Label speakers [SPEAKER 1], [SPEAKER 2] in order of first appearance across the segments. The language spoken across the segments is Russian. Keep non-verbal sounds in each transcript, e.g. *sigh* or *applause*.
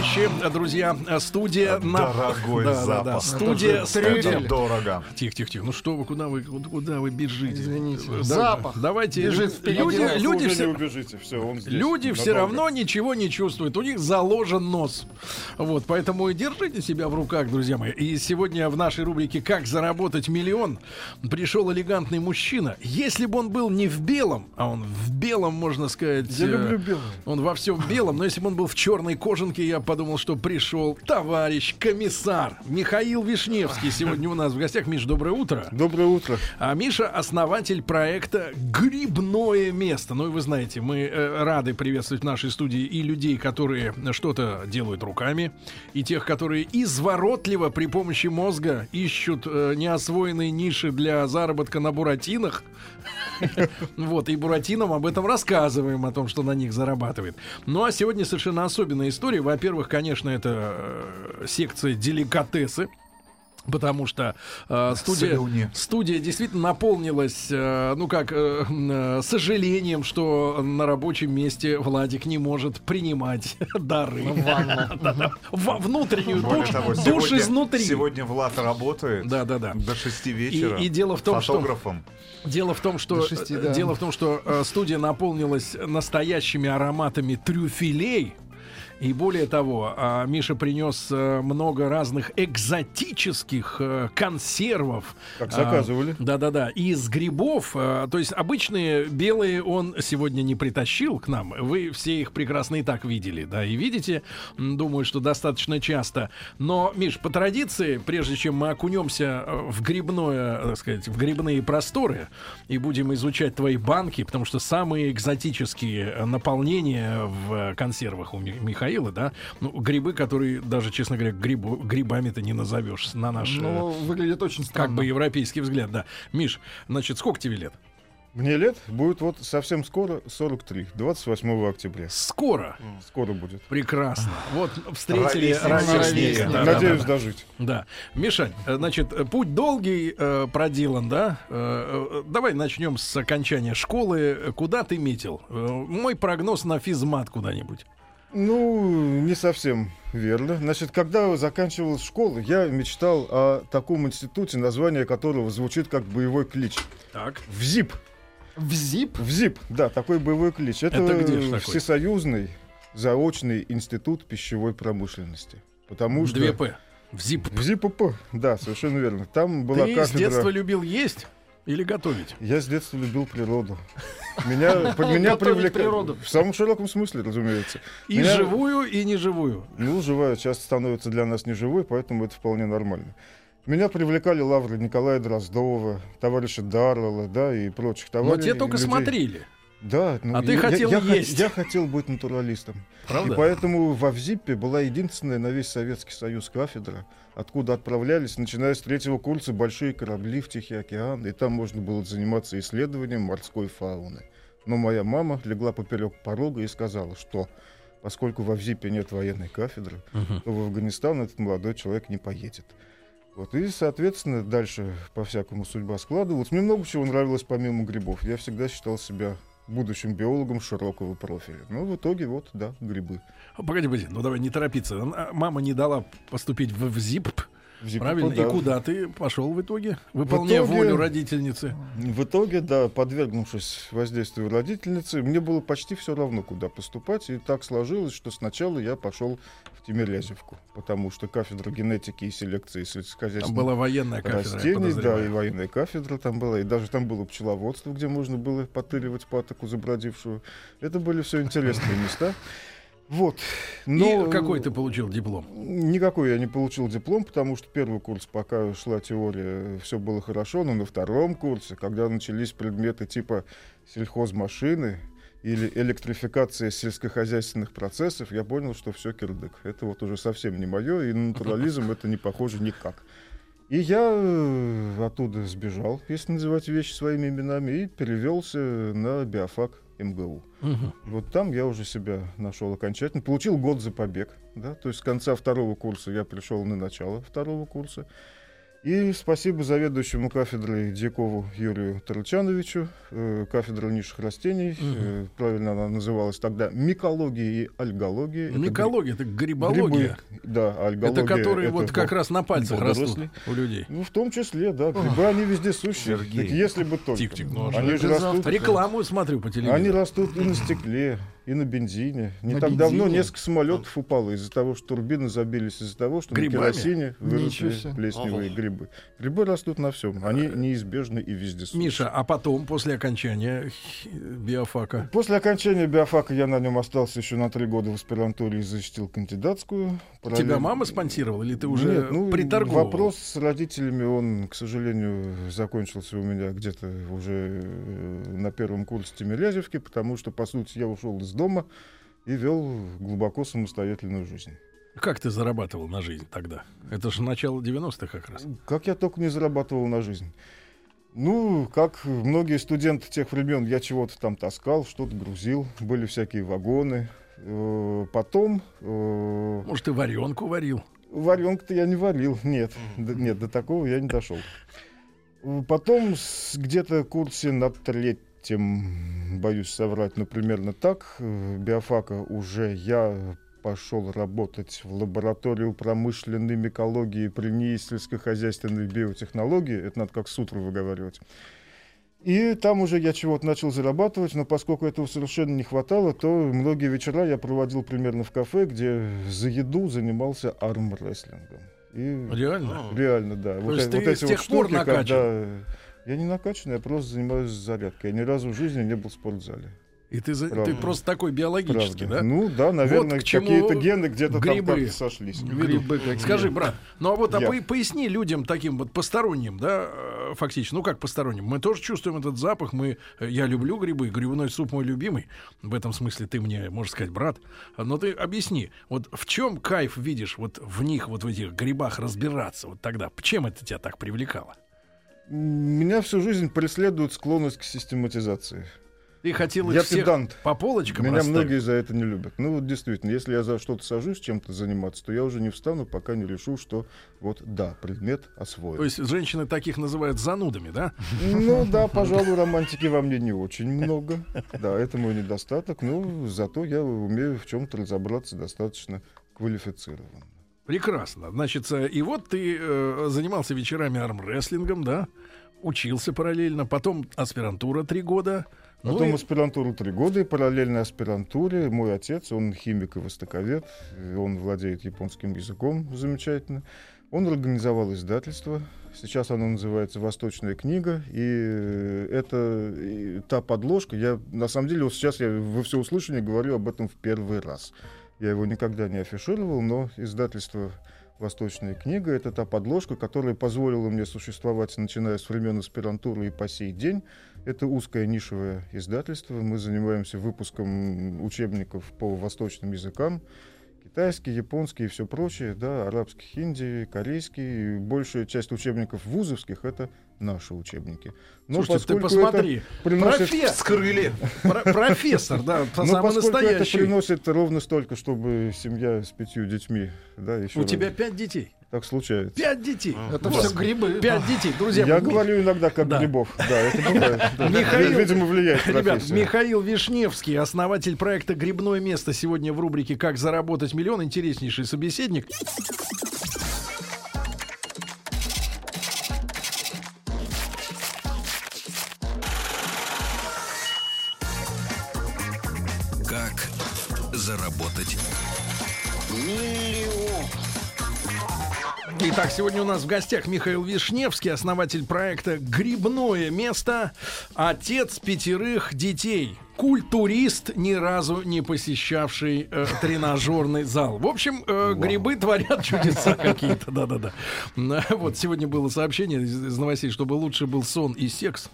[SPEAKER 1] Товарищи, друзья, студия на...
[SPEAKER 2] Дорогой
[SPEAKER 1] Да, да,
[SPEAKER 2] запах.
[SPEAKER 1] да, студия...
[SPEAKER 2] Это дорого.
[SPEAKER 1] Тихо, тихо, тихо. Ну что вы, куда вы, куда вы бежите?
[SPEAKER 3] Извините.
[SPEAKER 1] Да,
[SPEAKER 3] Запах
[SPEAKER 1] Давайте.
[SPEAKER 3] бежит впереди
[SPEAKER 1] люди, люди, все,
[SPEAKER 4] не убежите, все, он здесь.
[SPEAKER 1] люди все равно ничего не чувствуют. У них заложен нос. Вот, поэтому и держите себя в руках, друзья мои. И сегодня в нашей рубрике «Как заработать миллион» пришел элегантный мужчина. Если бы он был не в белом, а он в белом, можно сказать...
[SPEAKER 4] Я
[SPEAKER 1] э,
[SPEAKER 4] люблю белое.
[SPEAKER 1] Он во всем белом, но если бы он был в черной кожанке, я подумал, что пришел товарищ комиссар Михаил Вишневский. Сегодня у нас в гостях. Миш, доброе утро.
[SPEAKER 4] Доброе утро.
[SPEAKER 1] А Миша основатель проекта «Грибное место». Ну и вы знаете, мы э, рады приветствовать в нашей студии и людей, которые что-то делают руками, и тех, которые изворотливо при помощи мозга ищут э, неосвоенные ниши для заработка на буратинах. *laughs* Вот, и Буратином об этом рассказываем, о том, что на них зарабатывает. Ну, а сегодня совершенно особенная история. Во-первых, конечно, это э, секция деликатесы. Потому что э, студия,
[SPEAKER 2] Слюни.
[SPEAKER 1] студия действительно наполнилась, э, ну как, э, э, сожалением, что на рабочем месте Владик не может принимать *laughs* дары. Во *laughs* внутреннюю душ,
[SPEAKER 2] того,
[SPEAKER 1] душ
[SPEAKER 2] сегодня-
[SPEAKER 1] изнутри.
[SPEAKER 2] Сегодня Влад работает
[SPEAKER 1] Да-да-да.
[SPEAKER 2] до 6 вечера.
[SPEAKER 1] И- и дело в том, что-
[SPEAKER 2] фотографом.
[SPEAKER 1] Дело в том, что
[SPEAKER 3] До шести,
[SPEAKER 1] э,
[SPEAKER 3] да.
[SPEAKER 1] дело в том, что э, студия наполнилась настоящими ароматами трюфелей. И более того, а, Миша принес э, много разных экзотических э, консервов.
[SPEAKER 4] Как
[SPEAKER 1] А,
[SPEAKER 4] заказывали.
[SPEAKER 1] Да-да-да. Из грибов. э, То есть обычные белые он сегодня не притащил к нам. Вы все их прекрасно и так видели, да, и видите, думаю, что достаточно часто. Но, Миш, по традиции, прежде чем мы окунемся э, в грибное, так сказать, в грибные просторы и будем изучать твои банки, потому что самые экзотические наполнения в консервах у Ми- Михаила, да, ну, грибы, которые даже, честно говоря, грибу- грибами-то не назовешь на наш э,
[SPEAKER 3] Ну, выглядит очень странно.
[SPEAKER 1] как бы европейский взгляд, да. Миш, значит, сколько тебе лет?
[SPEAKER 4] Мне лет будет вот совсем скоро 43, 28 октября.
[SPEAKER 1] Скоро.
[SPEAKER 4] Скоро будет.
[SPEAKER 1] Прекрасно. Вот встретили
[SPEAKER 2] Ровесник,
[SPEAKER 1] ровесника.
[SPEAKER 3] ровесник.
[SPEAKER 1] Да, да,
[SPEAKER 4] Надеюсь
[SPEAKER 1] да,
[SPEAKER 4] дожить.
[SPEAKER 1] Да. Мишань, э, значит, э, путь долгий э, проделан, да? Э, э, Давай начнем с окончания школы. Куда ты метил? Э, Мой прогноз на физмат куда-нибудь.
[SPEAKER 4] Ну, не совсем верно. Значит, когда заканчивал школу, я мечтал о таком институте, название которого звучит как боевой клич.
[SPEAKER 1] Так.
[SPEAKER 4] ВЗИП.
[SPEAKER 3] В ЗИП?
[SPEAKER 4] ВЗИП, да, такой боевой клич. Это,
[SPEAKER 1] Это где ж такой?
[SPEAKER 4] всесоюзный заочный институт пищевой промышленности. Потому что...
[SPEAKER 1] Две П. В ЗИП.
[SPEAKER 4] В ЗИПП, да, совершенно верно. Там была
[SPEAKER 1] Ты с
[SPEAKER 4] кафедра...
[SPEAKER 1] детства любил есть или готовить?
[SPEAKER 4] Я с детства любил природу. Меня, *laughs* под меня
[SPEAKER 3] природу.
[SPEAKER 4] В самом широком смысле, разумеется.
[SPEAKER 1] И
[SPEAKER 4] Меня-
[SPEAKER 1] живую, и неживую.
[SPEAKER 4] Ну, живая часто становится для нас неживой, поэтому это вполне нормально. Меня привлекали лавры Николая Дроздова, товарища Дарвелла, да, и прочих
[SPEAKER 1] Но
[SPEAKER 4] товарищей.
[SPEAKER 1] те только
[SPEAKER 4] людей.
[SPEAKER 1] смотрели.
[SPEAKER 4] Да, ну,
[SPEAKER 1] А ты
[SPEAKER 4] я-
[SPEAKER 1] хотел
[SPEAKER 4] я, я,
[SPEAKER 1] есть.
[SPEAKER 4] Я хотел быть натуралистом.
[SPEAKER 1] Правда?
[SPEAKER 4] И поэтому во ВЗИПе была единственная на весь Советский Союз кафедра, откуда отправлялись, начиная с третьего курса, большие корабли в Тихий океан, и там можно было заниматься исследованием морской фауны. Но моя мама легла поперек порога и сказала, что поскольку во ВЗИПе нет военной кафедры,
[SPEAKER 1] Мгм.
[SPEAKER 4] то в Афганистан этот молодой человек не поедет. Вот, и, соответственно, дальше по-всякому судьба складывалась. Мне много чего нравилось помимо грибов. Я всегда считал себя будущим биологом широкого профиля. Но в итоге вот, да, грибы.
[SPEAKER 1] Погоди, погоди, ну давай не торопиться. М- Мама не дала поступить в ЗИП,
[SPEAKER 4] В ЗИПП,
[SPEAKER 1] правильно?
[SPEAKER 4] да.
[SPEAKER 1] И куда ты пошел в итоге? Выполняя
[SPEAKER 4] итоге-
[SPEAKER 1] волю родительницы.
[SPEAKER 4] В итоге, да, подвергнувшись воздействию родительницы, мне было почти все равно, куда поступать. И так сложилось, что сначала я пошел в Тимирязевку, потому что кафедра генетики и селекции
[SPEAKER 1] Там
[SPEAKER 4] сельскохозяйственных
[SPEAKER 1] была военная кафедра,
[SPEAKER 4] растений, да, и военная кафедра там была, и даже там было пчеловодство, где можно было потыривать патоку забродившую. Это были все интересные *laughs* места. Вот. Но
[SPEAKER 1] И какой ты получил диплом?
[SPEAKER 4] Никакой я не получил диплом, потому что первый курс, пока шла теория, все было хорошо, но на втором курсе, когда начались предметы типа сельхозмашины или электрификация сельскохозяйственных процессов, я понял, что все кирдык. Это вот уже совсем не мое, и на натурализм это не похоже никак. И я э, оттуда сбежал, если называть вещи своими именами, и перевелся на биофак МГУ.
[SPEAKER 1] Мгм.
[SPEAKER 4] Вот там я уже себя нашел окончательно. Получил год за побег. Да? То есть с конца второго курса я пришел на начало второго курса. И спасибо заведующему кафедрой Дьякову Юрию Тарчановичу, э, кафедра низших растений.
[SPEAKER 1] Мгм.
[SPEAKER 4] э, правильно она называлась тогда микология и альгология. Это
[SPEAKER 1] Микология, это
[SPEAKER 4] гри-
[SPEAKER 1] грибология.
[SPEAKER 4] грибы, да, альгология.
[SPEAKER 1] Это которые
[SPEAKER 4] это
[SPEAKER 1] вот как раз на пальцах растут у людей.
[SPEAKER 4] Ну, в том числе, да. Грибы, они везде сущие.
[SPEAKER 2] Сергей.
[SPEAKER 4] Так если бы только.
[SPEAKER 1] Тик-тик, ну, а
[SPEAKER 4] они же
[SPEAKER 3] это
[SPEAKER 4] растут.
[SPEAKER 1] Рекламу смотрю по телевизору.
[SPEAKER 4] Они растут и на стекле, и на бензине. Не
[SPEAKER 3] На
[SPEAKER 4] так давно
[SPEAKER 3] бензине?
[SPEAKER 4] несколько самолетов упало из-за того, что турбины забились, из-за того, что
[SPEAKER 1] Грибами?
[SPEAKER 4] на керосине выросли плесневые грибы. Грибы растут на всем. Они неизбежны и везде.
[SPEAKER 1] Миша, а потом, после окончания биофака,
[SPEAKER 4] После окончания биофака я на нем остался еще на три года в аспирантуре и защитил кандидатскую.
[SPEAKER 1] тебя
[SPEAKER 4] Параллельно-
[SPEAKER 1] мама спонсировала или ты уже
[SPEAKER 4] Нет, ну,
[SPEAKER 1] приторговывал?
[SPEAKER 4] Вопрос с родителями, он, к сожалению, закончился у меня где-то уже э, на первом курсе Тимирязевки, потому что, по сути, я ушел из дома и вел глубоко самостоятельную жизнь.
[SPEAKER 1] Как ты зарабатывал на жизнь тогда? Это же начало 90-х как раз.
[SPEAKER 4] Как я только не зарабатывал на жизнь. Ну, как многие студенты тех времен, я чего-то там таскал, что-то грузил, были всякие вагоны. Э, Потом э,
[SPEAKER 1] Может, ты варенку варил?
[SPEAKER 4] Варенку-то я не варил, нет, нет, до такого я не дошел. Потом где-то курсе на третьем, боюсь соврать, но примерно так, биофака уже я пошел работать в лабораторию промышленной микологии при НИИ сельскохозяйственной биотехнологии, это надо как сутру выговаривать. И там уже я чего-то начал зарабатывать, но поскольку этого совершенно не хватало, то многие вечера я проводил примерно в кафе, где за еду занимался армрестлингом. И
[SPEAKER 1] Реально?
[SPEAKER 4] реально, да. вот,
[SPEAKER 1] есть
[SPEAKER 4] э-
[SPEAKER 1] ты
[SPEAKER 4] вот эти
[SPEAKER 1] с
[SPEAKER 4] вот
[SPEAKER 1] тех пор
[SPEAKER 4] штуки,
[SPEAKER 1] накачан?
[SPEAKER 4] когда... Я не накачан, я просто занимаюсь зарядкой. Я ни разу в жизни не был в спортзале.
[SPEAKER 1] И ты, за- ты
[SPEAKER 4] Правда.
[SPEAKER 1] просто такой биологический,
[SPEAKER 4] Правда.
[SPEAKER 1] да?
[SPEAKER 4] Ну да, наверное,
[SPEAKER 1] чему
[SPEAKER 4] какие-то гены где-то там
[SPEAKER 1] грибы
[SPEAKER 4] как-то сошлись.
[SPEAKER 1] ведут. Скажи, брат, ну а вот а по- поясни людям таким вот посторонним, да, э, фактически, ну как посторонним, мы тоже чувствуем этот запах, мы, э, я люблю грибы, грибной суп мой любимый, в этом смысле ты мне, можно сказать, брат, но ты объясни, вот в чем кайф видишь вот в них, вот в этих грибах разбираться вот тогда, чем это тебя так привлекало?
[SPEAKER 4] Меня всю жизнь преследует склонность к систематизации.
[SPEAKER 1] Ты хотел
[SPEAKER 4] Я
[SPEAKER 1] всех
[SPEAKER 4] педант.
[SPEAKER 1] по полочкам
[SPEAKER 4] Меня
[SPEAKER 1] расставить?
[SPEAKER 4] многие за это не любят. Ну вот действительно, если я за что-то сажусь, чем-то заниматься, то я уже не встану, пока не решу, что вот да, предмет освоен.
[SPEAKER 1] То есть женщины таких называют занудами, да?
[SPEAKER 4] Ну да, пожалуй, романтики во мне не очень много. Да, это мой недостаток. Ну, зато я умею в чем-то разобраться достаточно квалифицированно.
[SPEAKER 1] Прекрасно. Значит, э, и вот ты э, занимался вечерами армрестлингом, да? Учился параллельно, потом аспирантура три года. Ну
[SPEAKER 4] Потом
[SPEAKER 1] и-
[SPEAKER 4] аспирантуру три года, и параллельно аспирантуре мой отец, он химик и востоковед, он владеет японским языком замечательно. Он организовал издательство, сейчас оно называется «Восточная книга», и э, это и та подложка, я на самом деле вот сейчас я во всеуслышание говорю об этом в первый раз. Я его никогда не афишировал, но издательство «Восточная книга» — это та подложка, которая позволила мне существовать, начиная с времен аспирантуры и по сей день. Это узкое нишевое издательство. Мы занимаемся выпуском учебников по восточным языкам. Китайский, японский и все прочее, да, арабский, хинди, корейский. И большая часть учебников вузовских — это наши учебники. Но
[SPEAKER 1] Слушайте, ты посмотри.
[SPEAKER 4] это приносит-
[SPEAKER 1] Профессор,
[SPEAKER 2] Вскрыли.
[SPEAKER 1] про- профессор, да,
[SPEAKER 4] Но
[SPEAKER 1] самый
[SPEAKER 4] поскольку это приносит ровно столько, чтобы семья с пятью детьми, да, еще
[SPEAKER 1] У тебя пять детей.
[SPEAKER 4] так случается.
[SPEAKER 1] Пять детей.
[SPEAKER 3] Это
[SPEAKER 1] Господи,
[SPEAKER 3] все грибы.
[SPEAKER 1] Пять детей, друзья.
[SPEAKER 4] Я говорю иногда как
[SPEAKER 1] Да.
[SPEAKER 4] грибов. Да, это бывает. *laughs*
[SPEAKER 1] Михаил-
[SPEAKER 4] Видимо, влияет
[SPEAKER 1] Ребят. Михаил Вишневский, основатель проекта «Грибное место», сегодня в рубрике «Как заработать миллион». Интереснейший собеседник.
[SPEAKER 5] Заработать
[SPEAKER 1] Итак, сегодня у нас в гостях Михаил Вишневский, основатель проекта «Грибное место», отец пятерых детей, культурист, ни разу не посещавший э, тренажерный зал. В общем, э, грибы творят чудеса какие-то, да-да-да. М, Вот сегодня было сообщение из, из новостей, чтобы лучше был сон и секс.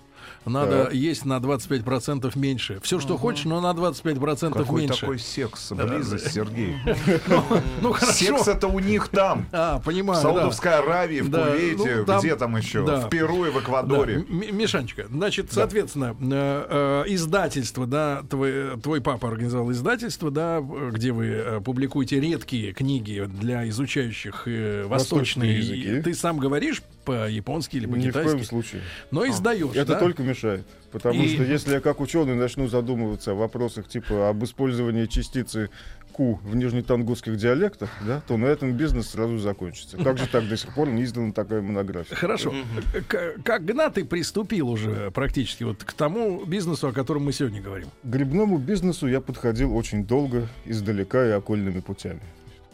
[SPEAKER 1] Надо
[SPEAKER 4] Так.
[SPEAKER 1] есть на 25% меньше. Все, что хочешь, но на 25%
[SPEAKER 2] Какой
[SPEAKER 1] меньше.
[SPEAKER 2] такой секс, близость, Сергей. *laughs*
[SPEAKER 1] Ну хорошо.
[SPEAKER 2] Секс это у них там.
[SPEAKER 1] А,
[SPEAKER 2] В
[SPEAKER 1] понимаю, да.
[SPEAKER 2] Саудовской Аравии, в
[SPEAKER 1] Да,
[SPEAKER 2] Кувейте,
[SPEAKER 1] ну, там-
[SPEAKER 2] где там еще?
[SPEAKER 1] да.
[SPEAKER 2] В Перу и в
[SPEAKER 1] Да,
[SPEAKER 2] Эквадоре.
[SPEAKER 1] Мишанечка, значит, соответственно, э, э, издательство, да, твой, папа организовал издательство, да, в- где вы э, публикуете редкие книги для изучающих восточные
[SPEAKER 4] Восточные языки.
[SPEAKER 1] Ты сам говоришь по-японски или
[SPEAKER 4] Ни в коем
[SPEAKER 1] по-китайски,
[SPEAKER 4] случае.
[SPEAKER 1] но издаешь,
[SPEAKER 4] Это
[SPEAKER 1] да?
[SPEAKER 4] только мешает. Потому
[SPEAKER 1] И-
[SPEAKER 4] что если я как ученый начну задумываться о вопросах типа об использовании частицы ку в нижнетангутских диалектах, да, то на этом бизнес сразу закончится. Как же так до сих пор не издана такая монография?
[SPEAKER 1] Хорошо. К- Когда ты приступил уже практически вот к тому бизнесу, о котором мы сегодня говорим?
[SPEAKER 4] К грибному бизнесу я подходил очень долго, издалека и окольными путями.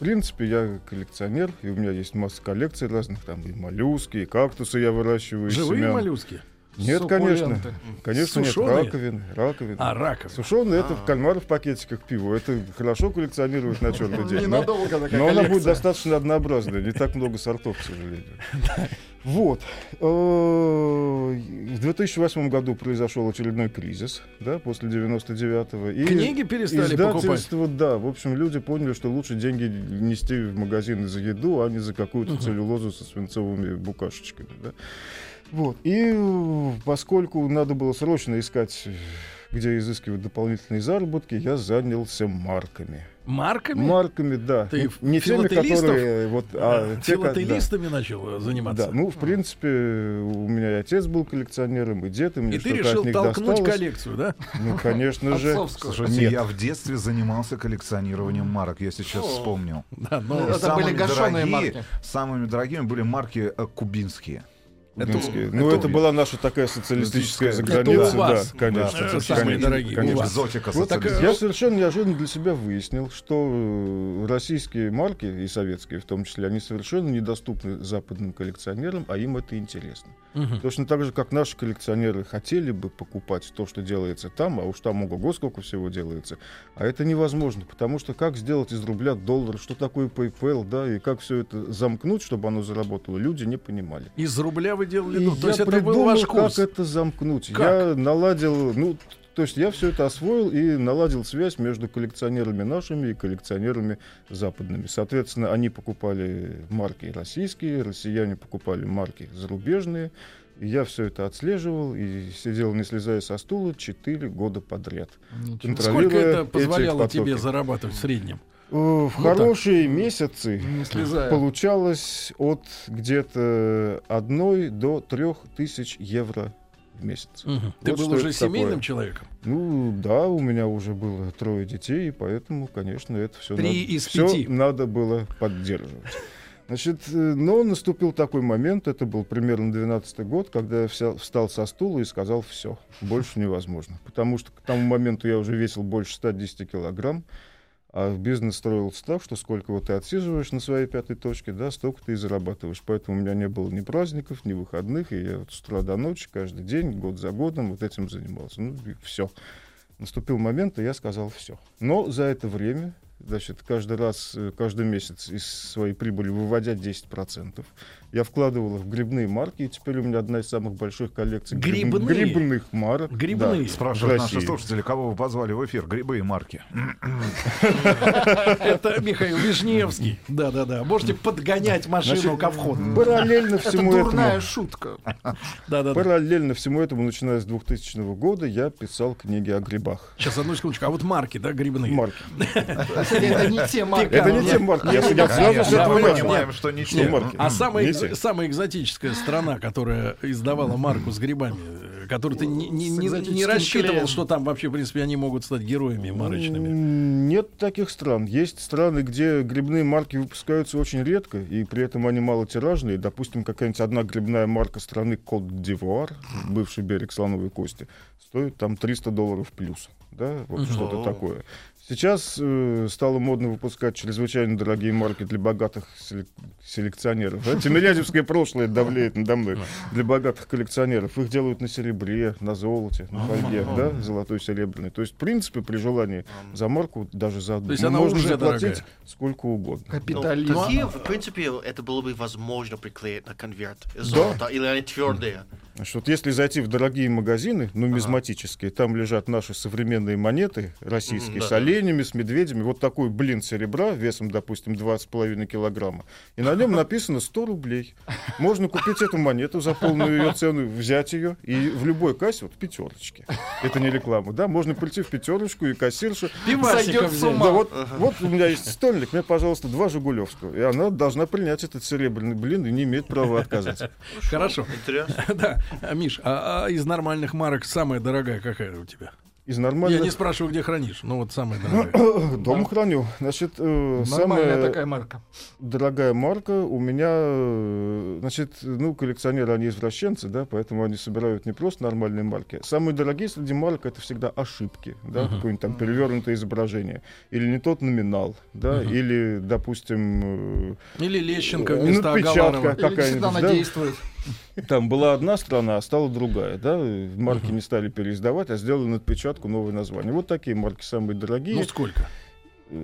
[SPEAKER 4] В принципе, я коллекционер, и у меня есть масса коллекций разных, там и моллюски, и кактусы я выращиваю
[SPEAKER 1] Живые
[SPEAKER 4] семян.
[SPEAKER 1] моллюски?
[SPEAKER 4] Нет, конечно.
[SPEAKER 3] Суккуленты.
[SPEAKER 4] Конечно, нет,
[SPEAKER 1] Сушеные?
[SPEAKER 4] раковины, раковины.
[SPEAKER 1] А, раков.
[SPEAKER 4] Сушеные это в кальмары в пакетиках пива. Это хорошо коллекционировать на черный день. но- Но она будет достаточно однообразная, не так много сортов, к сожалению. *laughs* Вот. Э, В 2008 году произошел очередной кризис, да, после 99-го. И
[SPEAKER 1] Книги перестали покупать?
[SPEAKER 4] издательство, да. В общем, люди поняли, что лучше деньги нести в магазины за еду, а не за какую-то целлюлозу со свинцовыми букашечками, да. Вот. И поскольку надо было срочно искать, где изыскивать дополнительные заработки, я занялся марками.
[SPEAKER 1] Марками?
[SPEAKER 4] Марками, да.
[SPEAKER 1] Ты
[SPEAKER 4] Ну, не теми,
[SPEAKER 1] филателистов?
[SPEAKER 4] которые вот, а те, ко- да.
[SPEAKER 1] Филателистами начал заниматься?
[SPEAKER 4] Да, ну, в принципе, у меня и отец был коллекционером, и дед, и мне
[SPEAKER 1] И ты решил толкнуть
[SPEAKER 4] досталось.
[SPEAKER 1] коллекцию, да?
[SPEAKER 4] Ну, конечно *laughs* же.
[SPEAKER 2] Слушайте,
[SPEAKER 4] Нет.
[SPEAKER 2] я в детстве занимался коллекционированием марок, я сейчас вспомнил.
[SPEAKER 1] Да,
[SPEAKER 3] Ну,
[SPEAKER 1] но
[SPEAKER 2] И
[SPEAKER 3] это были гашеные
[SPEAKER 2] дорогие-
[SPEAKER 3] марки.
[SPEAKER 2] самыми дорогими были марки э,
[SPEAKER 1] Это-
[SPEAKER 4] ну,
[SPEAKER 1] это
[SPEAKER 4] это, была наша такая социалистическая
[SPEAKER 2] Это
[SPEAKER 4] заграница. Да, конечно.
[SPEAKER 1] Да,
[SPEAKER 4] конечно,
[SPEAKER 1] самые дорогие.
[SPEAKER 4] конечно.
[SPEAKER 2] Экзотика
[SPEAKER 4] Вот так,
[SPEAKER 2] социалистическая.
[SPEAKER 4] я совершенно неожиданно для себя выяснил, что э, российские марки, и советские в том числе, они совершенно недоступны западным коллекционерам, а им это интересно.
[SPEAKER 1] Мгм.
[SPEAKER 4] Точно так же, как наши коллекционеры хотели бы покупать то, что делается там, а уж там ого-го сколько всего делается. А это невозможно, потому что как сделать из рубля доллар, что такое PayPal, да, и как все это замкнуть, чтобы оно заработало, люди не понимали.
[SPEAKER 1] Из рубля вы делали, ну, то
[SPEAKER 4] я
[SPEAKER 1] есть это был
[SPEAKER 4] придумал,
[SPEAKER 1] ваш курс.
[SPEAKER 4] как это замкнуть.
[SPEAKER 1] Как?
[SPEAKER 4] Я наладил, ну, то есть я все это освоил и наладил связь между коллекционерами нашими и коллекционерами западными. Соответственно, они покупали марки российские, россияне покупали марки зарубежные. И я все это отслеживал и сидел, не слезая со стула, 4 года подряд.
[SPEAKER 1] Сколько это позволяло тебе зарабатывать в среднем?
[SPEAKER 4] Э, В
[SPEAKER 1] так.
[SPEAKER 4] хорошие месяцы
[SPEAKER 3] Не слезая.
[SPEAKER 4] получалось от где-то одной до трех тысяч евро в месяц.
[SPEAKER 1] Ты
[SPEAKER 4] Вот
[SPEAKER 1] был
[SPEAKER 4] что
[SPEAKER 1] уже семейным
[SPEAKER 4] такое.
[SPEAKER 1] человеком?
[SPEAKER 4] Ну да, у меня уже было трое детей, и поэтому, конечно, это все надо,
[SPEAKER 1] из пяти.
[SPEAKER 4] надо было поддерживать. Значит, э, но наступил такой момент, это был примерно 12 год, когда я встал со стула и сказал, все, больше невозможно. Потому что к тому моменту я уже весил больше 110 килограмм, а бизнес строился так, что сколько вот ты отсиживаешь на своей пятой точке, да, столько ты и зарабатываешь. Поэтому у меня не было ни праздников, ни выходных, и я вот с утра до ночи каждый день, год за годом вот этим занимался. Ну, все. Наступил момент, и я сказал все. Но за это время, значит, каждый раз, э, каждый месяц из своей прибыли выводя 10%, я вкладывал их в грибные марки, и теперь у меня одна из самых больших коллекций гриб-
[SPEAKER 1] Грибные?
[SPEAKER 4] грибных марок.
[SPEAKER 1] Грибные?
[SPEAKER 4] Да,
[SPEAKER 2] Спрашивают наши слушатели, кого вы позвали в эфир? Грибы и марки. *laughs*
[SPEAKER 1] Это Михаил Вишневский. Да-да-да. Можете подгонять машину ко входу.
[SPEAKER 4] Параллельно
[SPEAKER 3] Это
[SPEAKER 4] всему
[SPEAKER 3] дурная
[SPEAKER 4] этому,
[SPEAKER 3] шутка. *laughs*
[SPEAKER 1] Да-да-да.
[SPEAKER 4] параллельно всему этому, начиная с 2000 года, я писал книги о грибах.
[SPEAKER 1] Сейчас, одну секундочку. А вот марки, да, грибные?
[SPEAKER 4] Марки. *laughs*
[SPEAKER 3] Это не те марки.
[SPEAKER 4] Это не те марки. Я, сразу начал.
[SPEAKER 2] понимаем, что не те.
[SPEAKER 4] марки?
[SPEAKER 1] А самая,
[SPEAKER 4] Не те.
[SPEAKER 1] самая экзотическая страна, которая издавала марку с грибами, э, которую ты не, не-
[SPEAKER 3] С
[SPEAKER 1] не- не
[SPEAKER 3] экзотическим
[SPEAKER 1] рассчитывал,
[SPEAKER 3] клеем.
[SPEAKER 1] что там вообще, в принципе, они могут стать героями марочными.
[SPEAKER 4] Нет таких стран. Есть страны, где грибные марки выпускаются очень редко, и при этом они малотиражные. Допустим, какая-нибудь одна грибная марка страны Кот-д'Ивуар, бывший берег слоновой кости, стоит там 300 долларов плюс. Да, вот что-то такое. Сейчас э, стало модно выпускать чрезвычайно дорогие марки для богатых селек- селекционеров. Да? Тимирязевское прошлое давляет надо мной. Для богатых коллекционеров. Их делают на серебре, на золоте, на фольге, да, золотой, серебряный. То есть, в принципе, при желании за марку, даже за одну, ну, можно заплатить
[SPEAKER 1] дорогая.
[SPEAKER 4] сколько угодно.
[SPEAKER 6] Ну,
[SPEAKER 3] Капитализм.
[SPEAKER 6] такие, в принципе, это было бы возможно приклеить на конверт из золота, или они твердые.
[SPEAKER 4] Значит, вот если зайти в дорогие магазины, нумизматические, там лежат наши современные монеты российские
[SPEAKER 6] Мгм, да,
[SPEAKER 4] с оленями, с медведями. Вот такой блин серебра весом, допустим, 2,5 килограмма. И на нем написано 100 рублей. Можно купить эту монету за полную ее цену, взять ее и в любой кассе, вот в пятерочке. Это не реклама, да? Можно прийти в пятерочку и кассирша
[SPEAKER 1] Пивасика
[SPEAKER 3] Сойдет с ума.
[SPEAKER 4] да, вот, вот у меня есть стольник, мне, пожалуйста, два Жигулевского. И она должна принять этот серебряный блин и не имеет права отказать.
[SPEAKER 1] Хорошо.
[SPEAKER 6] Интересно. *laughs*
[SPEAKER 1] Да, А, Миш, а, а из нормальных марок самая дорогая какая у тебя?
[SPEAKER 4] Из
[SPEAKER 1] Я
[SPEAKER 4] нормальных...
[SPEAKER 1] не спрашиваю, где хранишь, но вот самая *clears throat* дорогая.
[SPEAKER 4] Дома храню. Значит, э,
[SPEAKER 3] Нормальная
[SPEAKER 4] самая
[SPEAKER 3] такая марка.
[SPEAKER 4] дорогая марка у меня, э, значит, ну, коллекционеры, они извращенцы, да, поэтому они собирают не просто нормальные марки. Самые дорогие среди марок это всегда ошибки, да, какое-нибудь там перевернутое изображение. Или не тот номинал, да, или, допустим, э,
[SPEAKER 1] Или Лещенко
[SPEAKER 4] Ну,
[SPEAKER 1] вместо. Агаларова.
[SPEAKER 3] Или
[SPEAKER 4] какая-нибудь,
[SPEAKER 3] всегда она
[SPEAKER 4] да?
[SPEAKER 3] действует.
[SPEAKER 4] Там была одна страна, а стала другая, да? Марки не стали переиздавать, а сделали на отпечатку новое название. Вот такие марки самые дорогие.
[SPEAKER 1] Ну сколько?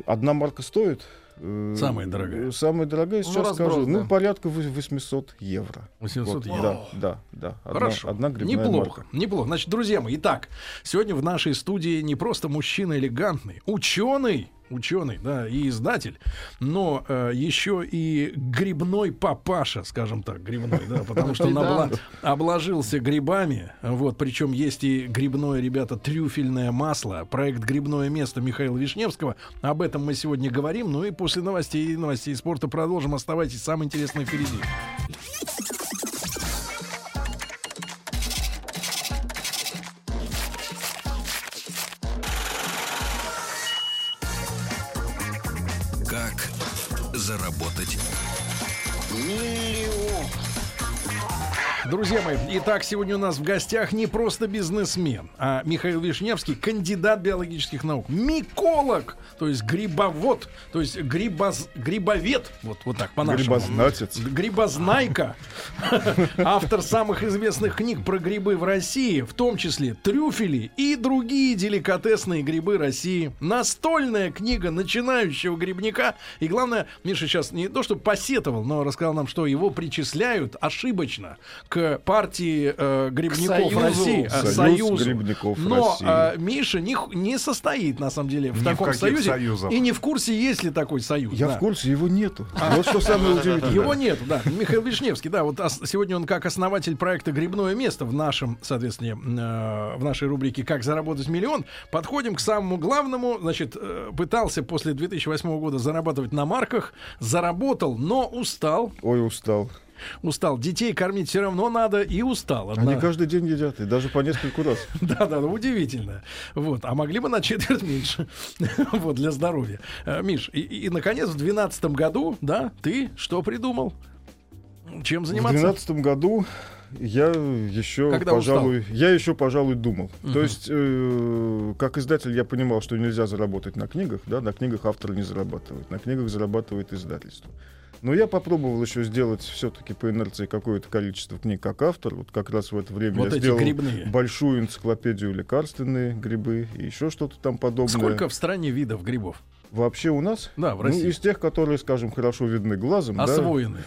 [SPEAKER 4] Одна марка стоит. э,
[SPEAKER 1] Самая дорогая.
[SPEAKER 4] Самая дорогая, сейчас
[SPEAKER 3] разброс,
[SPEAKER 4] скажу, ну, порядка вось- 800 евро.
[SPEAKER 1] 800
[SPEAKER 4] Вот,
[SPEAKER 1] евро.
[SPEAKER 4] Да, да, да. Одна,
[SPEAKER 1] Хорошо.
[SPEAKER 4] Одна
[SPEAKER 1] Неплохо.
[SPEAKER 4] марка.
[SPEAKER 1] Неплохо. Значит, друзья мои, итак, сегодня в нашей студии не просто мужчина элегантный, ученый, ученый, да, и издатель, но э, еще и грибной папаша, скажем так, грибной, да, потому что он обла- обложился грибами, вот, причем есть и грибное, ребята, трюфельное масло, проект «Грибное место» Михаила Вишневского, об этом мы сегодня говорим, ну и после новостей и новостей спорта продолжим, оставайтесь, самое интересное впереди. Друзья мои, итак, сегодня у нас в гостях не просто бизнесмен, а Михаил Вишневский, кандидат биологических наук, миколог, то есть грибовод, то есть грибоз, грибовед, вот, вот так по-нашему.
[SPEAKER 4] Грибознатец.
[SPEAKER 1] Грибознайка, *laughs* автор самых известных книг про грибы в России, в том числе трюфели и другие деликатесные грибы России. Настольная книга начинающего грибника. И главное, Миша сейчас не то, что посетовал, но рассказал нам, что его причисляют ошибочно к партии э, грибников
[SPEAKER 3] Союзу.
[SPEAKER 1] России, а,
[SPEAKER 4] Союз
[SPEAKER 1] Союзу.
[SPEAKER 4] грибников
[SPEAKER 1] Но
[SPEAKER 4] России.
[SPEAKER 1] э, Миша не, не состоит на самом деле в
[SPEAKER 2] Ни в
[SPEAKER 1] таком
[SPEAKER 2] каких
[SPEAKER 1] союзе
[SPEAKER 2] союзах.
[SPEAKER 1] и не в курсе, есть ли такой союз.
[SPEAKER 4] Я
[SPEAKER 1] да.
[SPEAKER 4] в курсе, его нету. Вот что самое удивительное.
[SPEAKER 1] Его нет, да. Михаил Вишневский, да. Вот сегодня он как основатель проекта «Грибное место» в нашем, соответственно, э, в нашей рубрике «Как заработать миллион». Подходим к самому главному. Значит, э, пытался после 2008 года зарабатывать на марках. Заработал, но устал.
[SPEAKER 4] Ой, устал.
[SPEAKER 1] Устал. Детей кормить все равно надо и устал. Одна-
[SPEAKER 4] Они каждый день едят, и даже по нескольку раз. *laughs*
[SPEAKER 1] Да, да, удивительно. Вот, а могли бы на четверть меньше. *laughs* вот, для здоровья. Э, Миш, и, наконец, в 2012 году, да, ты что придумал? Чем
[SPEAKER 4] В
[SPEAKER 1] заниматься?
[SPEAKER 4] 2012 году я еще,
[SPEAKER 1] Когда
[SPEAKER 4] пожалуй, я еще, пожалуй, думал. То есть, э, как издатель, я понимал, что нельзя заработать на книгах, да, на книгах автор не зарабатывает, на книгах зарабатывает издательство. Но я попробовал еще сделать все-таки по инерции какое-то количество книг как автор. Вот как раз в это время
[SPEAKER 1] Вот
[SPEAKER 4] я сделал
[SPEAKER 1] грибные.
[SPEAKER 4] большую энциклопедию лекарственные грибы и еще что-то там подобное.
[SPEAKER 1] Сколько в стране видов грибов?
[SPEAKER 4] Вообще у нас?
[SPEAKER 1] Да, в
[SPEAKER 4] Ну,
[SPEAKER 1] России.
[SPEAKER 4] из тех, которые, скажем, хорошо видны глазом, да,
[SPEAKER 1] Освоены.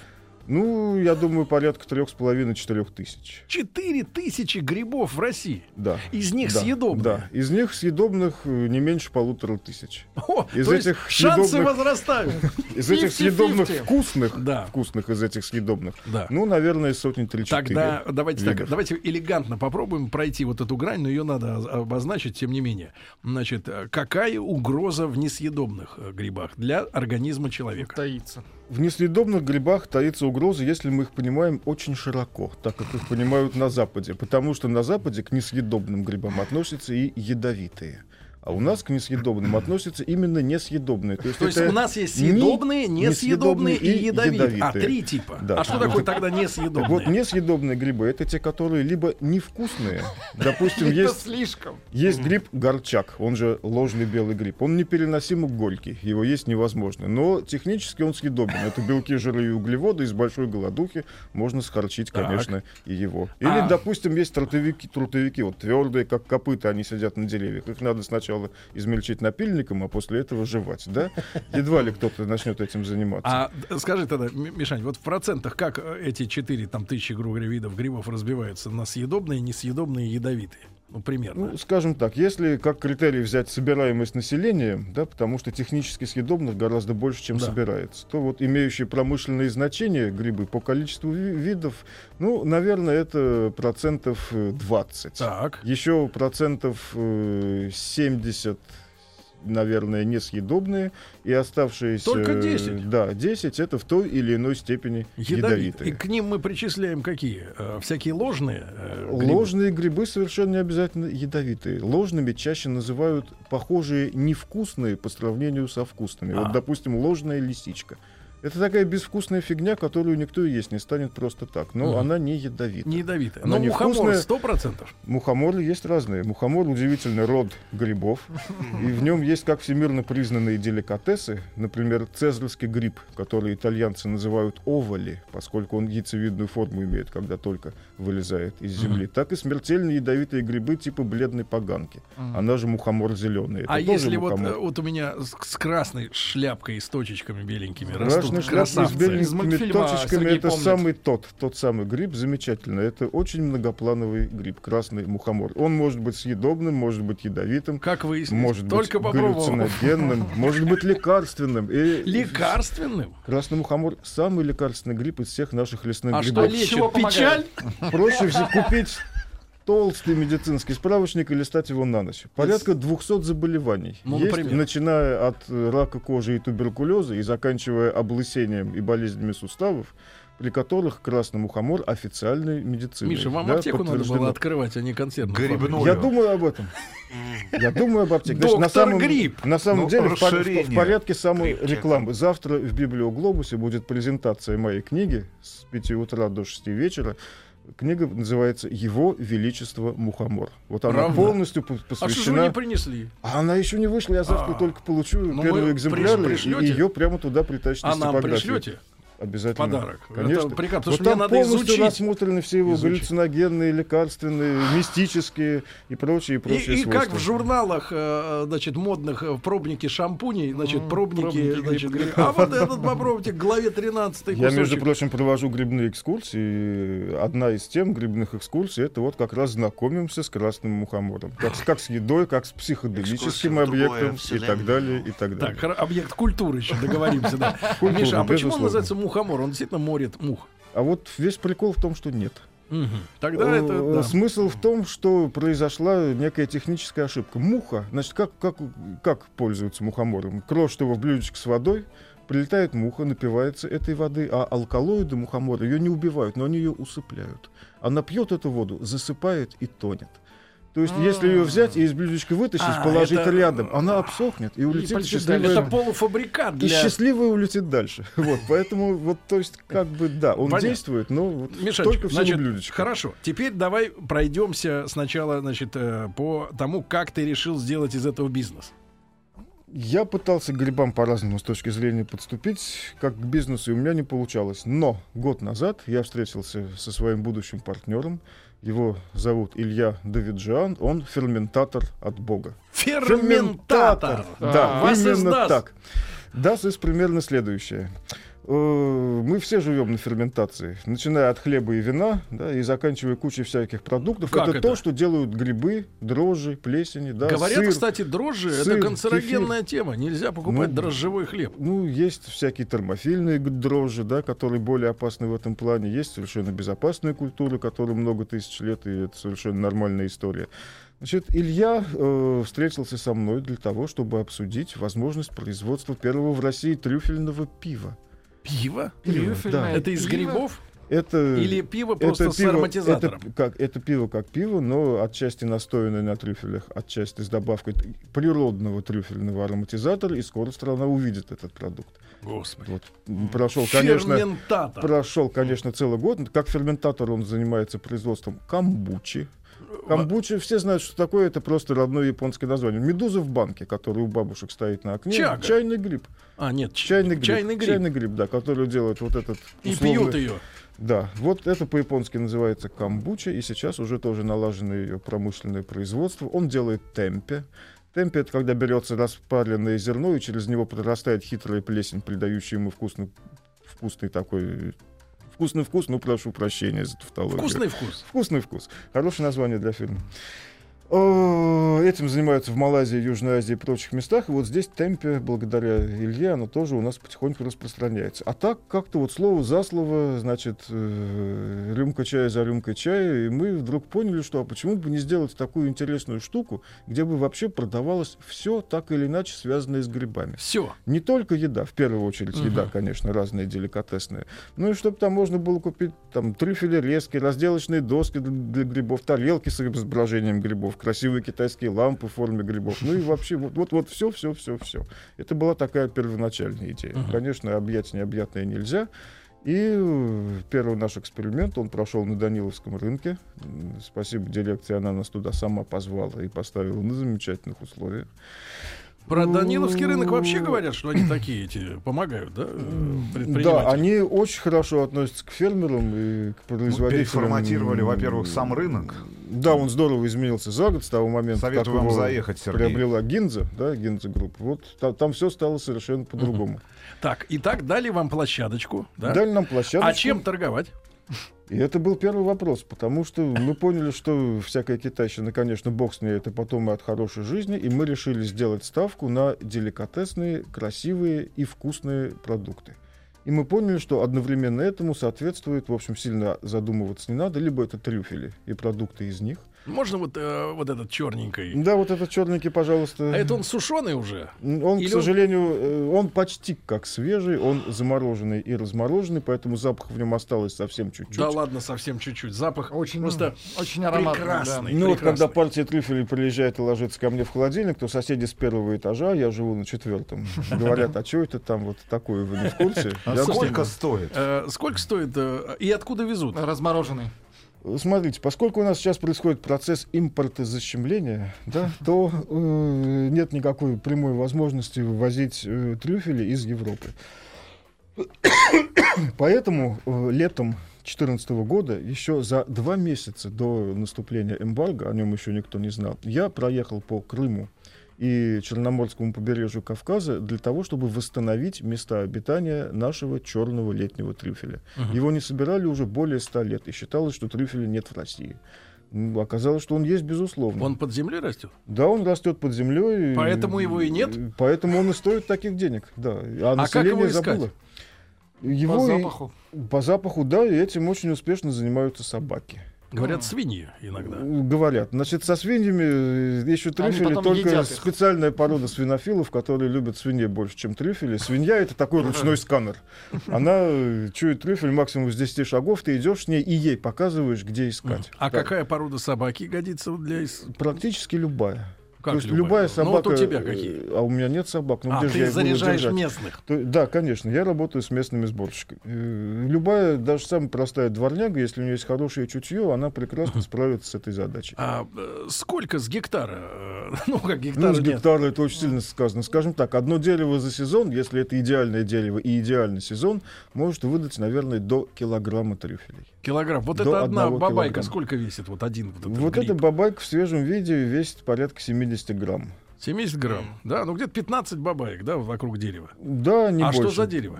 [SPEAKER 4] Ну, я думаю, порядка трех с половиной четырех тысяч.
[SPEAKER 1] Четыре тысячи грибов в России.
[SPEAKER 4] Да.
[SPEAKER 1] Из них
[SPEAKER 4] да,
[SPEAKER 1] съедобные.
[SPEAKER 4] Да. Из них съедобных э, не меньше полутора тысяч. *laughs*
[SPEAKER 1] О,
[SPEAKER 4] Из
[SPEAKER 1] то есть
[SPEAKER 4] этих
[SPEAKER 1] шансы
[SPEAKER 4] съедобных-
[SPEAKER 1] возрастают. *laughs*
[SPEAKER 4] Из этих
[SPEAKER 3] 50-50.
[SPEAKER 4] съедобных вкусных,
[SPEAKER 1] Да.
[SPEAKER 4] вкусных из этих съедобных,
[SPEAKER 1] Да.
[SPEAKER 4] ну, наверное, сотни три-четыре.
[SPEAKER 1] Тогда давайте так, давайте элегантно попробуем пройти вот эту грань, но ее надо обозначить, тем не менее. Значит, э, какая угроза в несъедобных э, грибах для организма человека?
[SPEAKER 3] Таится.
[SPEAKER 4] В несъедобных грибах таится угроза, если мы их понимаем очень широко, так как их понимают на Западе. Потому что на Западе к несъедобным грибам относятся и ядовитые. А у нас к несъедобным относятся именно несъедобные. То есть,
[SPEAKER 1] То есть у нас есть
[SPEAKER 4] не-
[SPEAKER 1] съедобные, несъедобные и ядовитые. А,
[SPEAKER 4] ядовитые.
[SPEAKER 1] три типа.
[SPEAKER 4] Да.
[SPEAKER 1] А что такое тогда несъедобные?
[SPEAKER 4] Вот несъедобные грибы это те, которые либо невкусные, допустим, есть
[SPEAKER 3] слишком.
[SPEAKER 4] есть гриб горчак, он же ложный белый гриб. Он непереносимо горький, его есть невозможно. Но технически он съедобен. Это белки, жиры и углеводы. Из большой голодухи можно скорчить,
[SPEAKER 1] Так.
[SPEAKER 4] конечно, и его. Или,
[SPEAKER 1] А.
[SPEAKER 4] допустим, есть трутовики, трутовики, вот твердые, как копыта, они сидят на деревьях. Их надо сначала сначала измельчить напильником, а после этого жевать, да? Едва ли кто-то начнет этим заниматься.
[SPEAKER 1] А скажи тогда, Мишань, вот в процентах как э, эти четыре там тысячи, грубо говоря, видов грибов разбиваются на съедобные, несъедобные, ядовитые? Ну, примерно.
[SPEAKER 4] Ну, скажем так, если как критерий взять собираемость населения, да, потому что технически съедобных гораздо больше, чем
[SPEAKER 1] Да.
[SPEAKER 4] собирается, то вот имеющие промышленные значения грибы по количеству ви- видов, ну, наверное, это процентов э, 20.
[SPEAKER 1] Так.
[SPEAKER 4] Еще процентов э, 70 наверное, несъедобные, и оставшиеся...
[SPEAKER 1] Только 10?
[SPEAKER 4] Да, 10 это в той или иной степени
[SPEAKER 1] Ядовитые.
[SPEAKER 4] ядовитые.
[SPEAKER 1] И к ним мы причисляем какие? Э, всякие ложные? э, грибы?
[SPEAKER 4] Ложные грибы совершенно не обязательно ядовитые. Ложными чаще называют похожие невкусные по сравнению со вкусными.
[SPEAKER 1] А.
[SPEAKER 4] Вот, допустим, ложная лисичка. Это такая безвкусная фигня, которую никто и есть не станет просто так. Но
[SPEAKER 1] Мгм.
[SPEAKER 4] она не ядовитая.
[SPEAKER 1] Не ядовитые.
[SPEAKER 4] Она
[SPEAKER 1] Но мухомор сто процентов.
[SPEAKER 4] Мухоморы есть разные. Мухомор удивительный род грибов. И в нем есть как всемирно признанные деликатесы. Например, цезарский гриб, который итальянцы называют овали, поскольку он яйцевидную форму имеет, когда только вылезает из земли. Так и смертельно ядовитые грибы типа бледной поганки. Она же мухомор зеленый. Это
[SPEAKER 1] А если вот,
[SPEAKER 4] мухомор.
[SPEAKER 1] э, вот у меня с, красной шляпкой и с точечками беленькими
[SPEAKER 4] Красный шляпный с беленькими точечками
[SPEAKER 3] Сергей
[SPEAKER 4] это
[SPEAKER 3] помнит.
[SPEAKER 4] самый тот, тот самый гриб, замечательно. Это очень многоплановый гриб, красный мухомор. Он может быть съедобным, может быть ядовитым,
[SPEAKER 1] Как выяснилось,
[SPEAKER 4] может
[SPEAKER 1] только
[SPEAKER 4] быть галлюциногенным, может быть лекарственным. И
[SPEAKER 1] Лекарственным?
[SPEAKER 4] Красный мухомор самый лекарственный гриб из всех наших лесных
[SPEAKER 1] А что
[SPEAKER 4] грибов.
[SPEAKER 1] лечит?
[SPEAKER 3] чего
[SPEAKER 1] Печаль?
[SPEAKER 4] Проще всего купить толстый медицинский справочник и листать его на ночь. Порядка 200 заболеваний.
[SPEAKER 1] Ну,
[SPEAKER 4] Есть,
[SPEAKER 1] например?
[SPEAKER 4] начиная от э, рака кожи и туберкулеза и заканчивая облысением и болезнями суставов, при которых красный мухомор официальной медицины.
[SPEAKER 1] Миша, вам
[SPEAKER 4] да,
[SPEAKER 1] аптеку надо было открывать, а не консервную
[SPEAKER 2] Грибную.
[SPEAKER 4] Я думаю об этом. Я думаю об аптеке. Значит, на
[SPEAKER 1] Доктор
[SPEAKER 4] самом,
[SPEAKER 1] Гриб.
[SPEAKER 4] На самом
[SPEAKER 2] Ну,
[SPEAKER 4] деле, в, в- в порядке самой рекламы. Завтра в Библиоглобусе будет презентация моей книги с 5 утра до 6 вечера. Книга называется «Его Величество Мухомор». Вот она
[SPEAKER 1] Правда?
[SPEAKER 4] полностью по-
[SPEAKER 1] А что же
[SPEAKER 4] посвящена...
[SPEAKER 1] вы не принесли?
[SPEAKER 4] А она еще не вышла, я завтра
[SPEAKER 1] А.
[SPEAKER 4] только получу
[SPEAKER 1] Ну,
[SPEAKER 4] первый
[SPEAKER 1] вы
[SPEAKER 4] экземпляр,
[SPEAKER 1] приш-
[SPEAKER 4] и ее прямо туда притащите
[SPEAKER 1] А нам пришлете
[SPEAKER 4] Обязательно.
[SPEAKER 1] подарок?
[SPEAKER 4] Конечно.
[SPEAKER 1] Это прекрасно, потому
[SPEAKER 4] Вот
[SPEAKER 1] что мне
[SPEAKER 4] там
[SPEAKER 1] надо
[SPEAKER 4] полностью
[SPEAKER 1] изучить.
[SPEAKER 4] рассмотрены все его
[SPEAKER 1] Изучить.
[SPEAKER 4] галлюциногенные, лекарственные, мистические и прочие, и
[SPEAKER 1] И,
[SPEAKER 4] прочие
[SPEAKER 1] и как
[SPEAKER 4] свойства.
[SPEAKER 1] в журналах, э, значит, модных э, пробники шампуней, значит, пробники,
[SPEAKER 3] пробники
[SPEAKER 1] значит, говорят, а вот этот *laughs* попробуйте, к главе 13
[SPEAKER 4] Я, между
[SPEAKER 1] кусочек.
[SPEAKER 4] прочим, провожу грибные экскурсии. Одна из тем грибных экскурсий это вот как раз знакомимся с красным мухомором. Как, с- как с едой, как с психоделическим объектом и так далее, и так далее.
[SPEAKER 1] Так, объект культуры еще договоримся, да. *laughs* Миша, а почему он называется мухомор? Он действительно морит мух.
[SPEAKER 4] А вот весь прикол в том, что нет.
[SPEAKER 1] Мгм. Тогда это,
[SPEAKER 4] Э,
[SPEAKER 1] да.
[SPEAKER 4] Смысл в том, что произошла некая техническая ошибка. Муха, значит, как, как, как пользуются мухомором? Крошат его в блюдечко с водой, прилетает муха, напивается этой воды, а алкалоиды мухомора ее не убивают, но они ее усыпляют. Она пьет эту воду, засыпает и тонет. То есть, если ее взять и из блюдечка вытащить,
[SPEAKER 1] А,
[SPEAKER 4] положить
[SPEAKER 1] это-
[SPEAKER 4] рядом, она обсохнет и улетит
[SPEAKER 3] полетит
[SPEAKER 4] счастливая.
[SPEAKER 1] Это полуфабрикат
[SPEAKER 4] И
[SPEAKER 1] для...
[SPEAKER 4] счастливая улетит дальше. *laughs* Вот, поэтому, вот, то есть, как бы, да, он
[SPEAKER 1] Понятно.
[SPEAKER 4] действует, но вот
[SPEAKER 1] Мишанчик,
[SPEAKER 4] только в
[SPEAKER 1] значит,
[SPEAKER 4] блюдечка.
[SPEAKER 1] хорошо. Теперь давай пройдемся сначала, значит, э, по тому, как ты решил сделать из этого бизнес.
[SPEAKER 4] Я пытался к грибам по-разному с точки зрения подступить, как к бизнесу, и у меня не получалось. Но год назад я встретился со своим будущим партнером. Его зовут Илья Давиджан. Он ферментатор от Бога.
[SPEAKER 1] Ферментатор.
[SPEAKER 4] Да,
[SPEAKER 1] Was
[SPEAKER 4] именно
[SPEAKER 1] ist das.
[SPEAKER 4] так. Das ist примерно следующее. Э, Мы все живем на ферментации, начиная от хлеба и вина, да, и заканчивая кучей всяких продуктов.
[SPEAKER 1] Как
[SPEAKER 4] это,
[SPEAKER 1] это?
[SPEAKER 4] то, что делают грибы, дрожжи, плесени, да,
[SPEAKER 1] Говорят,
[SPEAKER 4] сыр.
[SPEAKER 1] кстати, дрожжи
[SPEAKER 4] сыр,
[SPEAKER 1] это канцерогенная тема. Нельзя покупать
[SPEAKER 4] Ну,
[SPEAKER 1] дрожжевой хлеб.
[SPEAKER 4] Ну, есть всякие термофильные дрожжи, да, которые более опасны в этом плане. Есть совершенно безопасные культуры, которые много тысяч лет, и это совершенно нормальная история. Значит, Илья э, встретился со мной для того, чтобы обсудить возможность производства первого в России трюфельного пива.
[SPEAKER 1] Пиво?
[SPEAKER 3] Трюфельное
[SPEAKER 1] Это из
[SPEAKER 3] пиво?
[SPEAKER 1] грибов?
[SPEAKER 4] Это,
[SPEAKER 1] Или пиво просто
[SPEAKER 4] это
[SPEAKER 1] с
[SPEAKER 4] пиво,
[SPEAKER 1] ароматизатором?
[SPEAKER 4] Это, как, это пиво как пиво, но отчасти настоянное на трюфелях, отчасти с добавкой природного трюфельного ароматизатора, и скоро страна увидит этот продукт.
[SPEAKER 1] Господи.
[SPEAKER 4] Вот. Прошел, конечно,
[SPEAKER 1] Ферментатор.
[SPEAKER 4] Прошел, конечно, целый год. Как ферментатор он занимается производством камбучи. Камбучи, все знают, что такое, это просто родное японское название. Медуза в банке, которая у бабушек стоит на окне.
[SPEAKER 1] Чага.
[SPEAKER 4] Чайный гриб.
[SPEAKER 1] А, нет,
[SPEAKER 4] Чайный гриб.
[SPEAKER 1] Чайный гриб.
[SPEAKER 4] Чайный гриб, да, который делает вот этот...
[SPEAKER 1] И
[SPEAKER 4] условный-
[SPEAKER 1] пьют ее.
[SPEAKER 4] Да, вот это по-японски называется камбуча, и сейчас уже тоже налажено ее промышленное производство. Он делает темпе. Темпе — это когда берется распаренное зерно, и через него прорастает хитрая плесень, придающая ему вкусный, вкусный такой... Вкусный вкус, ну, прошу прощения за тавтологию.
[SPEAKER 1] Вкусный вкус.
[SPEAKER 4] Вкусный вкус. Хорошее название для фильма. О, Этим занимаются в Малайзии, Южной Азии и прочих местах. И вот здесь темпе, благодаря Илье, оно тоже у нас потихоньку распространяется. А так как-то вот слово за слово, значит, э, рюмка чая за рюмкой чая, и мы вдруг поняли, что а почему бы не сделать такую интересную штуку, где бы вообще продавалось все так или иначе связанное с грибами.
[SPEAKER 1] Все.
[SPEAKER 4] Не только еда, в первую очередь
[SPEAKER 1] Мгм.
[SPEAKER 4] еда, конечно, разные деликатесные. Ну и чтобы там можно было купить там трюфели, резки, разделочные доски для, для грибов, тарелки с изображением грибов, красивые китайские лампы в форме грибов. Ну и вообще вот вот, вот все, все, все, все. Это была такая первоначальная идея.
[SPEAKER 1] Мгм.
[SPEAKER 4] Конечно, объять необъятное нельзя. И э, первый наш эксперимент, он прошел на Даниловском рынке. Спасибо дирекции, она нас туда сама позвала и поставила на замечательных условиях.
[SPEAKER 1] Про Даниловский рынок вообще говорят, что они такие эти помогают, да,
[SPEAKER 4] Да, они очень хорошо относятся к фермерам и к
[SPEAKER 2] Ну,
[SPEAKER 4] производителям.
[SPEAKER 2] переформатировали, во-первых, сам рынок.
[SPEAKER 4] Да, он здорово изменился за год с того момента,
[SPEAKER 2] Советую
[SPEAKER 4] как
[SPEAKER 2] вам
[SPEAKER 4] его
[SPEAKER 2] заехать, Сергей.
[SPEAKER 4] приобрела Ginza, да, Ginza Group. Вот та- там все стало совершенно по-другому.
[SPEAKER 1] Так, итак, дали вам площадочку, да?
[SPEAKER 4] Дали нам площадку.
[SPEAKER 1] А чем торговать?
[SPEAKER 4] И это был первый вопрос, потому что мы поняли, что всякая китайщина, конечно, бог с ней, это потом и от хорошей жизни, и мы решили сделать ставку на деликатесные, красивые и вкусные продукты. И мы поняли, что одновременно этому соответствует, в общем, сильно задумываться не надо, либо это трюфели и продукты из них.
[SPEAKER 1] Можно вот, э, вот этот черненький?
[SPEAKER 4] Да, вот этот черненький, пожалуйста.
[SPEAKER 1] А это он сушеный уже?
[SPEAKER 4] Он,
[SPEAKER 1] Или
[SPEAKER 4] к
[SPEAKER 1] он-
[SPEAKER 4] сожалению, э, он почти как свежий, он замороженный и размороженный, поэтому запах в нем осталось совсем чуть-чуть.
[SPEAKER 1] Да ладно, совсем чуть-чуть. Запах
[SPEAKER 3] Очень,
[SPEAKER 1] просто
[SPEAKER 3] очень ароматный.
[SPEAKER 1] прекрасный.
[SPEAKER 4] Ну вот когда
[SPEAKER 1] прекрасный.
[SPEAKER 4] партия трюфелей приезжает и ложится ко мне в холодильник, то соседи с первого этажа, я живу на четвертом, *laughs* говорят, а что это там вот такое, вы не в курсе?
[SPEAKER 2] А
[SPEAKER 4] Я
[SPEAKER 2] сколько стоит?
[SPEAKER 1] Э, сколько стоит э, и откуда везут?
[SPEAKER 3] Да. Размороженный.
[SPEAKER 4] Смотрите, поскольку у нас сейчас происходит процесс импортозащемления, да, то э, нет никакой прямой возможности вывозить э, трюфели из Европы. Поэтому э, летом 2014 года, еще за два месяца до наступления эмбарго, о нем еще никто не знал, я проехал по Крыму и Черноморскому побережью Кавказа для того, чтобы восстановить места обитания нашего черного летнего трюфеля. Его не собирали уже более ста лет, и считалось, что трюфеля нет в России. М, Оказалось, что он есть, безусловно.
[SPEAKER 1] Он под землей растет?
[SPEAKER 4] Да, он растет под землей.
[SPEAKER 1] Поэтому его и нет?
[SPEAKER 4] Поэтому он и стоит таких денег, да. А,
[SPEAKER 1] как
[SPEAKER 4] население
[SPEAKER 1] его искать?
[SPEAKER 4] забыло. Его
[SPEAKER 3] По
[SPEAKER 4] и-
[SPEAKER 3] запаху.
[SPEAKER 4] по запаху, да, и этим очень успешно занимаются собаки.
[SPEAKER 1] Говорят,
[SPEAKER 3] А.
[SPEAKER 1] свиньи иногда.
[SPEAKER 4] Говорят. Значит, со свиньями э, ищут
[SPEAKER 3] Они
[SPEAKER 4] трюфели только специальная порода свинофилов, которые любят свиней больше, чем трюфели. Свинья — это такой ручной сканер. Она э, чует трюфель максимум с 10 шагов, ты идешь с ней и ей показываешь, где искать.
[SPEAKER 1] А какая порода собаки годится для...
[SPEAKER 4] Практически любая.
[SPEAKER 1] Как
[SPEAKER 4] То есть
[SPEAKER 1] любая?
[SPEAKER 4] любая
[SPEAKER 1] Ну,
[SPEAKER 4] собака...
[SPEAKER 1] вот у тебя какие?
[SPEAKER 4] А у меня нет собак. Ну,
[SPEAKER 1] а,
[SPEAKER 4] где же я
[SPEAKER 1] ты
[SPEAKER 4] их буду
[SPEAKER 1] заряжаешь местных.
[SPEAKER 4] То- да, конечно, я работаю с местными сборщиками. Э, Любая, даже самая простая дворняга, если у нее есть хорошее чутье, она прекрасно справится с этой задачей.
[SPEAKER 1] А э, сколько с гектара? э, *laughs* Ну, как гектара
[SPEAKER 4] Ну, с
[SPEAKER 1] нет.
[SPEAKER 4] гектара это очень сильно сказано. Скажем так, одно дерево за сезон, если это идеальное дерево и идеальный сезон, может выдать, наверное, до килограмма трюфелей.
[SPEAKER 1] Килограмм. Вот
[SPEAKER 4] До
[SPEAKER 1] это одна бабайка
[SPEAKER 4] килограмма.
[SPEAKER 1] сколько весит? Вот один вот этот
[SPEAKER 4] вот
[SPEAKER 1] гриб?
[SPEAKER 4] эта бабайка в свежем виде весит порядка 70 грамм.
[SPEAKER 1] 70 грамм. Да, ну где-то 15 бабаек, да, вокруг дерева.
[SPEAKER 4] Да, не
[SPEAKER 1] а
[SPEAKER 4] больше.
[SPEAKER 1] что за дерево?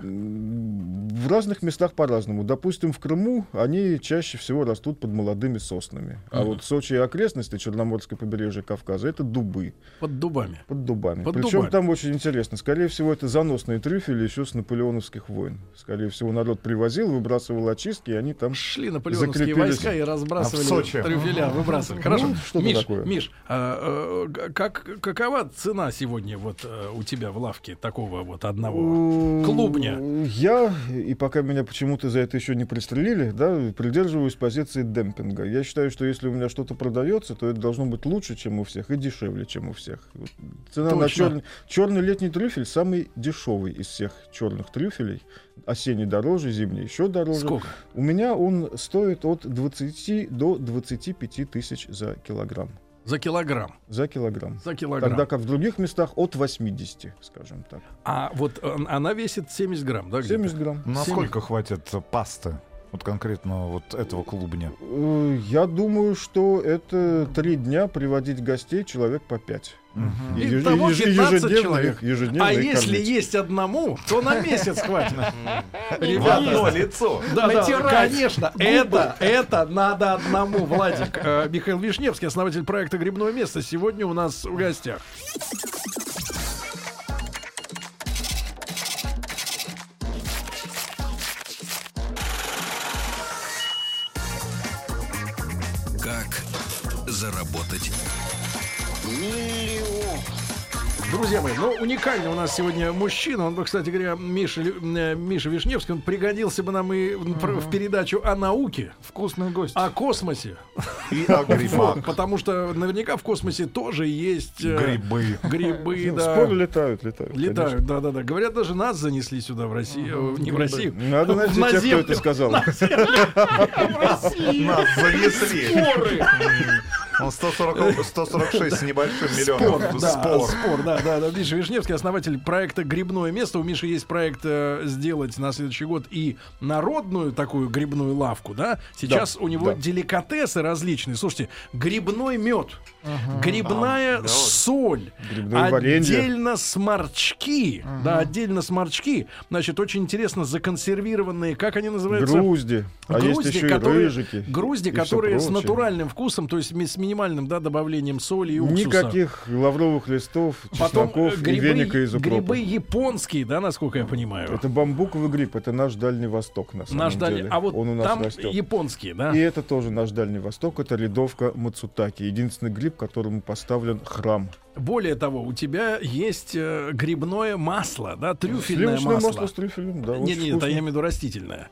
[SPEAKER 4] В разных местах по-разному. Допустим, в Крыму они чаще всего растут под молодыми соснами. А
[SPEAKER 1] Мгм.
[SPEAKER 4] вот Сочи и окрестности, Черноморское побережье Кавказа, это дубы
[SPEAKER 1] Под дубами.
[SPEAKER 4] под дубами.
[SPEAKER 1] Под
[SPEAKER 4] Причем
[SPEAKER 1] дубами.
[SPEAKER 4] там очень интересно. Скорее всего, это заносные трюфели еще с наполеоновских войн. Скорее всего, народ привозил, выбрасывал очистки, и они там...
[SPEAKER 1] Шли наполеоновские
[SPEAKER 4] Закрепились.
[SPEAKER 1] войска и разбрасывали
[SPEAKER 2] А в Сочи?
[SPEAKER 1] трюфеля, выбрасывали. Хорошо.
[SPEAKER 4] Ну, что-то
[SPEAKER 1] Миш,
[SPEAKER 4] такое.
[SPEAKER 1] Миш, а, э, как, какова цена сегодня вот э, у тебя в лавке такого вот одного? клубня.
[SPEAKER 4] Я, и пока меня почему-то за это еще не пристрелили, да, придерживаюсь позиции демпинга. Я считаю, что если у меня что-то продается, то это должно быть лучше, чем у всех, и дешевле, чем у всех. Цена на
[SPEAKER 1] Точно.
[SPEAKER 4] черный, черный летний трюфель самый дешевый из всех черных трюфелей. Осенний дороже, зимний еще дороже.
[SPEAKER 1] Сколько?
[SPEAKER 4] У меня он стоит от 20 до 25 тысяч за килограмм.
[SPEAKER 1] За килограмм.
[SPEAKER 4] За килограмм.
[SPEAKER 1] За килограмм.
[SPEAKER 4] Тогда как в других местах от 80, скажем так.
[SPEAKER 1] А вот э, она весит 70 грамм, да? где-то?
[SPEAKER 4] 70 грамм.
[SPEAKER 2] Насколько хватит э, пасты? Вот конкретно вот этого клубня.
[SPEAKER 4] Э, Я думаю, что это три дня приводить гостей человек по пять. И
[SPEAKER 1] И
[SPEAKER 4] еж-
[SPEAKER 1] того
[SPEAKER 4] еж-
[SPEAKER 1] 15
[SPEAKER 4] ежедневно
[SPEAKER 1] человек.
[SPEAKER 4] их- ежедневно
[SPEAKER 1] А если
[SPEAKER 4] кормить.
[SPEAKER 1] есть одному, то на месяц хватит.
[SPEAKER 2] В
[SPEAKER 1] Ребята,
[SPEAKER 2] одно лицо.
[SPEAKER 1] да, да, конечно. Это, это надо одному, Владик. Э, Михаил Вишневский, основатель проекта «Грибное место», сегодня у нас в гостях. Мои, ну уникальный у нас сегодня мужчина. Он бы, кстати говоря, Миша, э, Миша Вишневский, он пригодился бы нам и в, передачу о науке,
[SPEAKER 3] Вкусный гость.
[SPEAKER 1] о космосе.
[SPEAKER 2] И о *laughs* грибах.
[SPEAKER 1] потому что наверняка в космосе тоже есть э,
[SPEAKER 2] Грибы.
[SPEAKER 1] грибы, да.
[SPEAKER 4] Споры летают, летают.
[SPEAKER 1] Летают, да, да, да. Говорят, даже нас занесли сюда в Россию, не в Россию.
[SPEAKER 4] Надо *laughs* найти тех, кто это сказал. *laughs*
[SPEAKER 2] Нас занесли. Он 140, 146 с небольшим
[SPEAKER 1] Спор,
[SPEAKER 2] миллионов.
[SPEAKER 1] да,
[SPEAKER 2] Спор.
[SPEAKER 1] спор, да, да, да. Миша Вишневский, основатель проекта «Грибное место». У Миши есть проект э, сделать на следующий год и народную такую грибную лавку, да? Сейчас у него
[SPEAKER 4] да.
[SPEAKER 1] деликатесы различные. Слушайте, грибной мед, грибная соль,
[SPEAKER 4] Грибное варенье.
[SPEAKER 1] отдельно сморчки, да, отдельно сморчки. Значит, очень интересно законсервированные, как они называются?
[SPEAKER 4] Грузди. А есть
[SPEAKER 1] Грузди,
[SPEAKER 4] еще и
[SPEAKER 1] которые,
[SPEAKER 4] рыжики.
[SPEAKER 1] грузди,
[SPEAKER 4] и
[SPEAKER 1] которые с натуральным вкусом, то есть с минимальным да, добавлением соли и уксуса.
[SPEAKER 4] Никаких лавровых листов,
[SPEAKER 1] Потом
[SPEAKER 4] чесноков
[SPEAKER 1] э,
[SPEAKER 4] и
[SPEAKER 1] грибы,
[SPEAKER 4] веника из укропа.
[SPEAKER 1] грибы японские, да, насколько я понимаю.
[SPEAKER 4] Это бамбуковый гриб, это наш Дальний Восток, на самом
[SPEAKER 1] Наш дальний-
[SPEAKER 4] деле.
[SPEAKER 1] А вот
[SPEAKER 4] Он у нас
[SPEAKER 1] там
[SPEAKER 4] растет.
[SPEAKER 1] японские, да?
[SPEAKER 4] И это тоже наш Дальний Восток, это ледовка Мацутаки. Единственный гриб, которому поставлен храм.
[SPEAKER 1] Более того, у тебя есть э, грибное масло, да, трюфельное
[SPEAKER 4] Сливочное
[SPEAKER 1] масло.
[SPEAKER 4] масло с трюфелем, да,
[SPEAKER 1] Не, не, это я имею в виду растительное.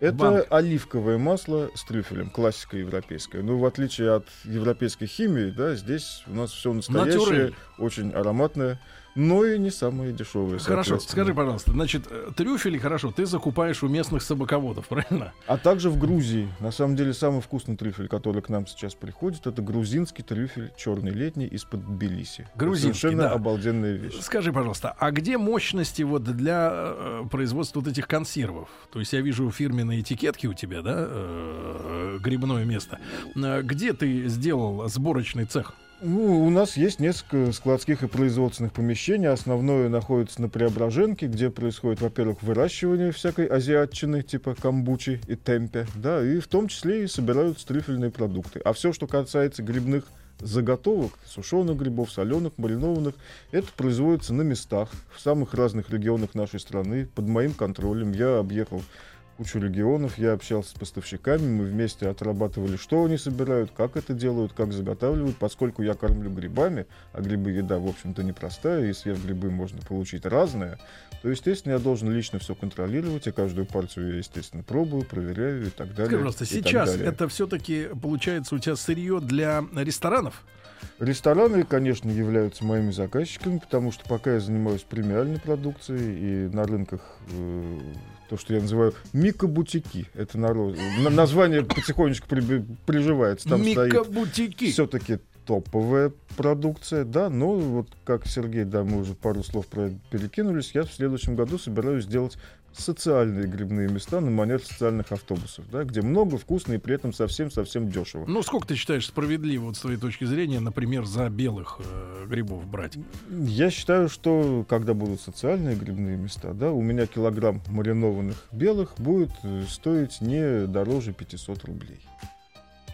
[SPEAKER 4] Это
[SPEAKER 1] банк.
[SPEAKER 4] оливковое масло с трюфелем, классика европейская. Но в отличие от европейской химии, да, здесь у нас все настоящее,
[SPEAKER 1] Натюрель.
[SPEAKER 4] очень ароматное, но и не самое дешевое.
[SPEAKER 1] Хорошо, скажи, пожалуйста, значит, э, трюфели, хорошо, ты закупаешь у местных собаководов, *laughs* правильно?
[SPEAKER 4] А также в Грузии. На самом деле самый вкусный трюфель, который к нам сейчас приходит, это грузинский трюфель черный летний из-под Тбилиси.
[SPEAKER 1] Грузинский,
[SPEAKER 4] Совершенно
[SPEAKER 1] да.
[SPEAKER 4] обалденная вещь.
[SPEAKER 1] Скажи, пожалуйста, а где мощности вот для э, производства вот этих консервов? То есть я вижу фирменные этикетки у тебя, да, э, грибное место. Где ты сделал сборочный цех?
[SPEAKER 4] Ну, у нас есть несколько складских и производственных помещений. Основное находится на Преображенке, где происходит, во-первых, выращивание всякой азиатчины, типа камбучи и темпе, да, и в том числе и собираются трюфельные продукты. А все, что касается грибных заготовок, сушеных грибов, соленых, маринованных, это производится на местах, в самых разных регионах нашей страны, под моим контролем. Я объехал кучу регионов, я общался с поставщиками, мы вместе отрабатывали, что они собирают, как это делают, как заготавливают, поскольку я кормлю грибами, а грибы еда, в общем-то, непростая, и съев грибы можно получить разное, то, естественно, я должен лично все контролировать, и каждую партию я, естественно, пробую, проверяю и так далее.
[SPEAKER 1] Скажи,
[SPEAKER 4] так
[SPEAKER 1] сейчас
[SPEAKER 4] далее.
[SPEAKER 1] это все-таки получается у тебя сырье для ресторанов?
[SPEAKER 4] Рестораны, конечно, являются моими заказчиками, потому что пока я занимаюсь премиальной продукцией и на рынках э, то, что я называю микобутики, это на- название потихонечку приби- приживается, там стоит
[SPEAKER 1] Микобутики.
[SPEAKER 4] все-таки топовая продукция, да, но вот как Сергей, да, мы уже пару слов про перекинулись, я в следующем году собираюсь сделать социальные грибные места на манер социальных автобусов, да, где много вкусно и при этом совсем-совсем дешево.
[SPEAKER 1] Ну, сколько ты считаешь справедливо, вот с твоей точки зрения, например, за белых э, грибов брать?
[SPEAKER 4] Я считаю, что когда будут социальные грибные места, да, у меня килограмм маринованных белых будет э, стоить не дороже 500 рублей.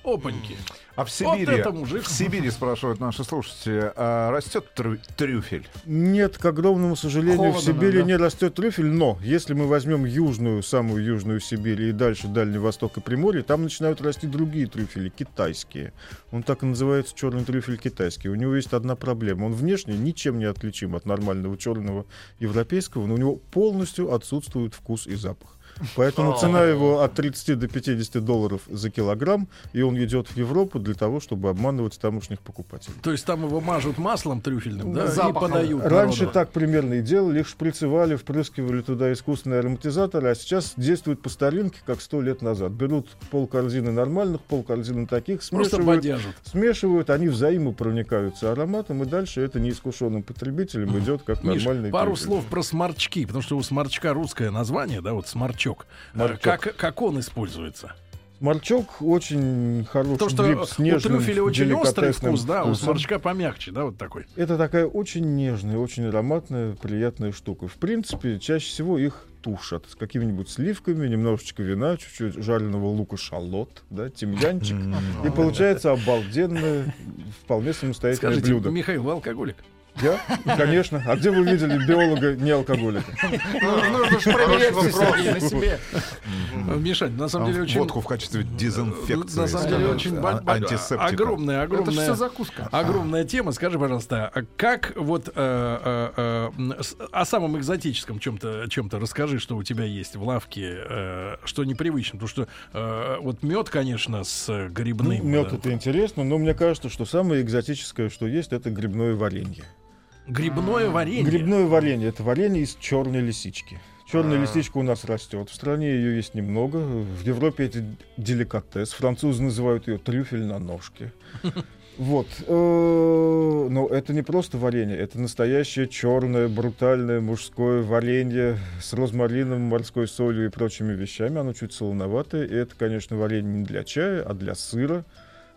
[SPEAKER 1] Опаньки.
[SPEAKER 2] А в Сибири,
[SPEAKER 1] Вот это мужик.
[SPEAKER 2] в Сибири, спрашивают наши слушатели, а растет трю- трюфель?
[SPEAKER 4] Нет, к огромному сожалению, в
[SPEAKER 1] Холодно,
[SPEAKER 4] Сибири
[SPEAKER 1] да.
[SPEAKER 4] не растет трюфель, но если мы возьмем южную, самую южную Сибирь и дальше Дальний Восток и Приморье, там начинают расти другие трюфели, китайские. Он так и называется черный трюфель китайский. У него есть одна проблема. Он внешне ничем не отличим от нормального черного европейского, но у него полностью отсутствует вкус и запах. Поэтому цена его от 30 до 50 долларов за килограмм, и он идет в Европу для того, чтобы обманывать тамошних покупателей.
[SPEAKER 1] То есть там его мажут маслом трюфельным, да, и
[SPEAKER 3] Запахом.
[SPEAKER 1] подают
[SPEAKER 4] Раньше
[SPEAKER 1] народу.
[SPEAKER 4] так примерно и делали, их шприцевали, впрыскивали туда искусственные ароматизаторы, а сейчас действуют по старинке, как сто лет назад. Берут пол корзины нормальных, пол корзины таких, смешивают, смешивают, они взаимопроникаются ароматом, и дальше это неискушенным потребителям идет как
[SPEAKER 1] Миш,
[SPEAKER 4] нормальный
[SPEAKER 1] пару
[SPEAKER 4] трюфель.
[SPEAKER 1] слов про сморчки, потому что у сморчка русское название, да, вот сморчок. А
[SPEAKER 4] Сморчок.
[SPEAKER 1] Как, как он используется?
[SPEAKER 4] Морчок очень хороший
[SPEAKER 1] То, что
[SPEAKER 4] гриб с
[SPEAKER 1] у
[SPEAKER 4] нежным,
[SPEAKER 1] трюфеля очень острый вкус, да, у
[SPEAKER 4] вкусом.
[SPEAKER 1] сморчка помягче, да, вот такой.
[SPEAKER 4] Это такая очень нежная, очень ароматная, приятная штука. В принципе, чаще всего их тушат с какими-нибудь сливками, немножечко вина, чуть-чуть жареного лука шалот, да, тимьянчик. И получается обалденное, вполне самостоятельное
[SPEAKER 1] Скажите,
[SPEAKER 4] блюдо.
[SPEAKER 1] Михаил, алкоголик?
[SPEAKER 4] Я? Конечно. А где вы видели биолога не алкоголика?
[SPEAKER 3] Ну, Нужно же проверять на себе.
[SPEAKER 1] Мишань, на самом
[SPEAKER 2] А
[SPEAKER 1] деле очень...
[SPEAKER 2] Водку в качестве дезинфекции.
[SPEAKER 1] На самом деле очень
[SPEAKER 2] а-
[SPEAKER 1] огромная,
[SPEAKER 3] Это же
[SPEAKER 1] огромная,
[SPEAKER 3] все закуска.
[SPEAKER 1] огромная тема. Скажи, пожалуйста, а как вот э, э, э, о самом экзотическом чем-то чем-то расскажи, что у тебя есть в лавке, что непривычно, потому что вот мед, конечно, с грибным.
[SPEAKER 4] мед
[SPEAKER 1] да.
[SPEAKER 4] это интересно, но мне кажется, что самое экзотическое, что есть, это грибное варенье.
[SPEAKER 1] Грибное варенье.
[SPEAKER 4] Грибное варенье это варенье из черной лисички. Черная лисичка у нас растет. В стране ее есть немного. В Европе это деликатес. Французы называют ее трюфель на ножке. *laughs* Вот. Э, Но это не просто варенье, это настоящее черное, брутальное мужское варенье с розмарином, морской солью и прочими вещами. Оно чуть солоноватое. И это, конечно, варенье не для чая, а для сыра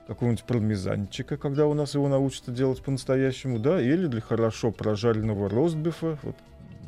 [SPEAKER 4] какого-нибудь пармезанчика, когда у нас его научатся делать по-настоящему, да, или для хорошо прожаренного ростбифа. Вот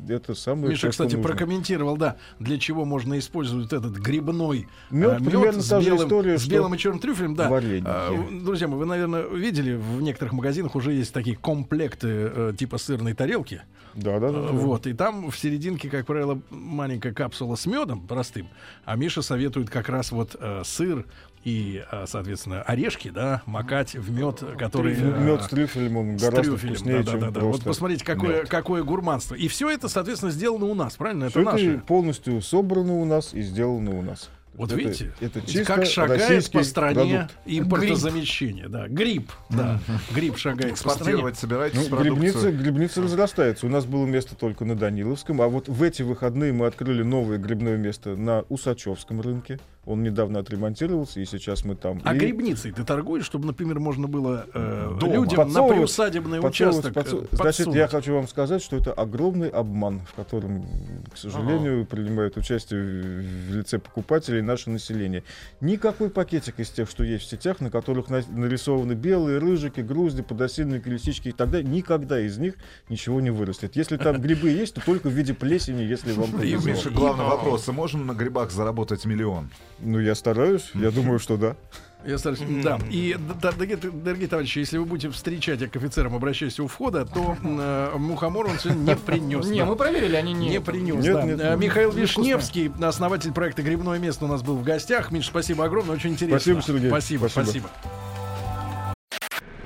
[SPEAKER 4] это самое
[SPEAKER 1] Миша, кстати,
[SPEAKER 4] нужно.
[SPEAKER 1] прокомментировал, да, для чего можно использовать этот грибной
[SPEAKER 4] Мед
[SPEAKER 1] а, мед
[SPEAKER 4] примерно
[SPEAKER 1] с
[SPEAKER 4] та же
[SPEAKER 1] белым,
[SPEAKER 4] история,
[SPEAKER 1] с белым и черным трюфелем, да. А, Друзья мои, вы, наверное, видели, в некоторых магазинах уже есть такие комплекты э, типа сырной тарелки.
[SPEAKER 4] Да, да, да.
[SPEAKER 1] Э, Вот, и там в серединке, как правило, маленькая капсула с медом простым, а Миша советует как раз вот э, сыр и, э, соответственно, орешки, да, макать в мед, который... э,
[SPEAKER 4] Мед с трюфелем, он гораздо
[SPEAKER 1] трюфелем,
[SPEAKER 4] вкуснее,
[SPEAKER 1] да,
[SPEAKER 4] чем
[SPEAKER 1] да, да, да. Вот посмотрите, какое,
[SPEAKER 4] мед.
[SPEAKER 1] какое гурманство. И все это, соответственно, сделано у нас, правильно? Это
[SPEAKER 4] Всё это
[SPEAKER 1] наше.
[SPEAKER 4] полностью собрано у нас и сделано у нас.
[SPEAKER 1] Вот
[SPEAKER 4] это,
[SPEAKER 1] видите,
[SPEAKER 4] это чисто
[SPEAKER 1] как шагает по стране
[SPEAKER 4] продукт.
[SPEAKER 1] импортозамещение. Да, гриб, да, гриб шагает по стране.
[SPEAKER 2] Экспортировать собираетесь
[SPEAKER 4] Ну, грибница, грибница разрастается. У нас было место только на Даниловском, а вот в эти выходные мы открыли новое грибное место на Усачевском рынке. Он недавно отремонтировался, и сейчас мы там.
[SPEAKER 1] А
[SPEAKER 4] И
[SPEAKER 1] грибницей ты торгуешь, чтобы, например, можно было э,
[SPEAKER 2] Дома.
[SPEAKER 1] людям на
[SPEAKER 4] Подсовывать-
[SPEAKER 1] приусадебный
[SPEAKER 4] подсовывать,
[SPEAKER 1] участок э,
[SPEAKER 4] Значит, я
[SPEAKER 1] подсунуть.
[SPEAKER 4] хочу вам сказать, что это огромный обман, в котором, к сожалению, принимает участие в лице покупателей наше население. Никакой пакетик из тех, что есть в сетях, на которых на- нарисованы белые рыжики, грузди, подосиновики, лисички и так далее, никогда из них ничего не вырастет. Если там грибы есть, то только в виде плесени, если вам
[SPEAKER 1] И
[SPEAKER 4] повезло.
[SPEAKER 2] Миша, главный вопрос. Можем на грибах заработать миллион?
[SPEAKER 4] Ну, я стараюсь, я *laughs* думаю, что да.
[SPEAKER 1] Я стараюсь- Да, и, дорогие, дорогие товарищи, если вы будете встречать, я к офицерам обращаюсь у входа, то э, мухомор он сегодня не *laughs* принес.
[SPEAKER 3] Не, мы проверили, они не...
[SPEAKER 1] Не принес,
[SPEAKER 4] Нет,
[SPEAKER 1] да.
[SPEAKER 4] нет,
[SPEAKER 1] Э,
[SPEAKER 4] нет.
[SPEAKER 1] Михаил. Вишневский, основатель проекта «Грибное место» у нас был в гостях. Миш, спасибо огромное, очень интересно.
[SPEAKER 4] Спасибо, Сергей.
[SPEAKER 1] Спасибо,
[SPEAKER 4] Спасибо.
[SPEAKER 1] спасибо.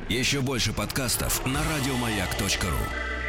[SPEAKER 5] Еще больше подкастов на радиомаяк.ру.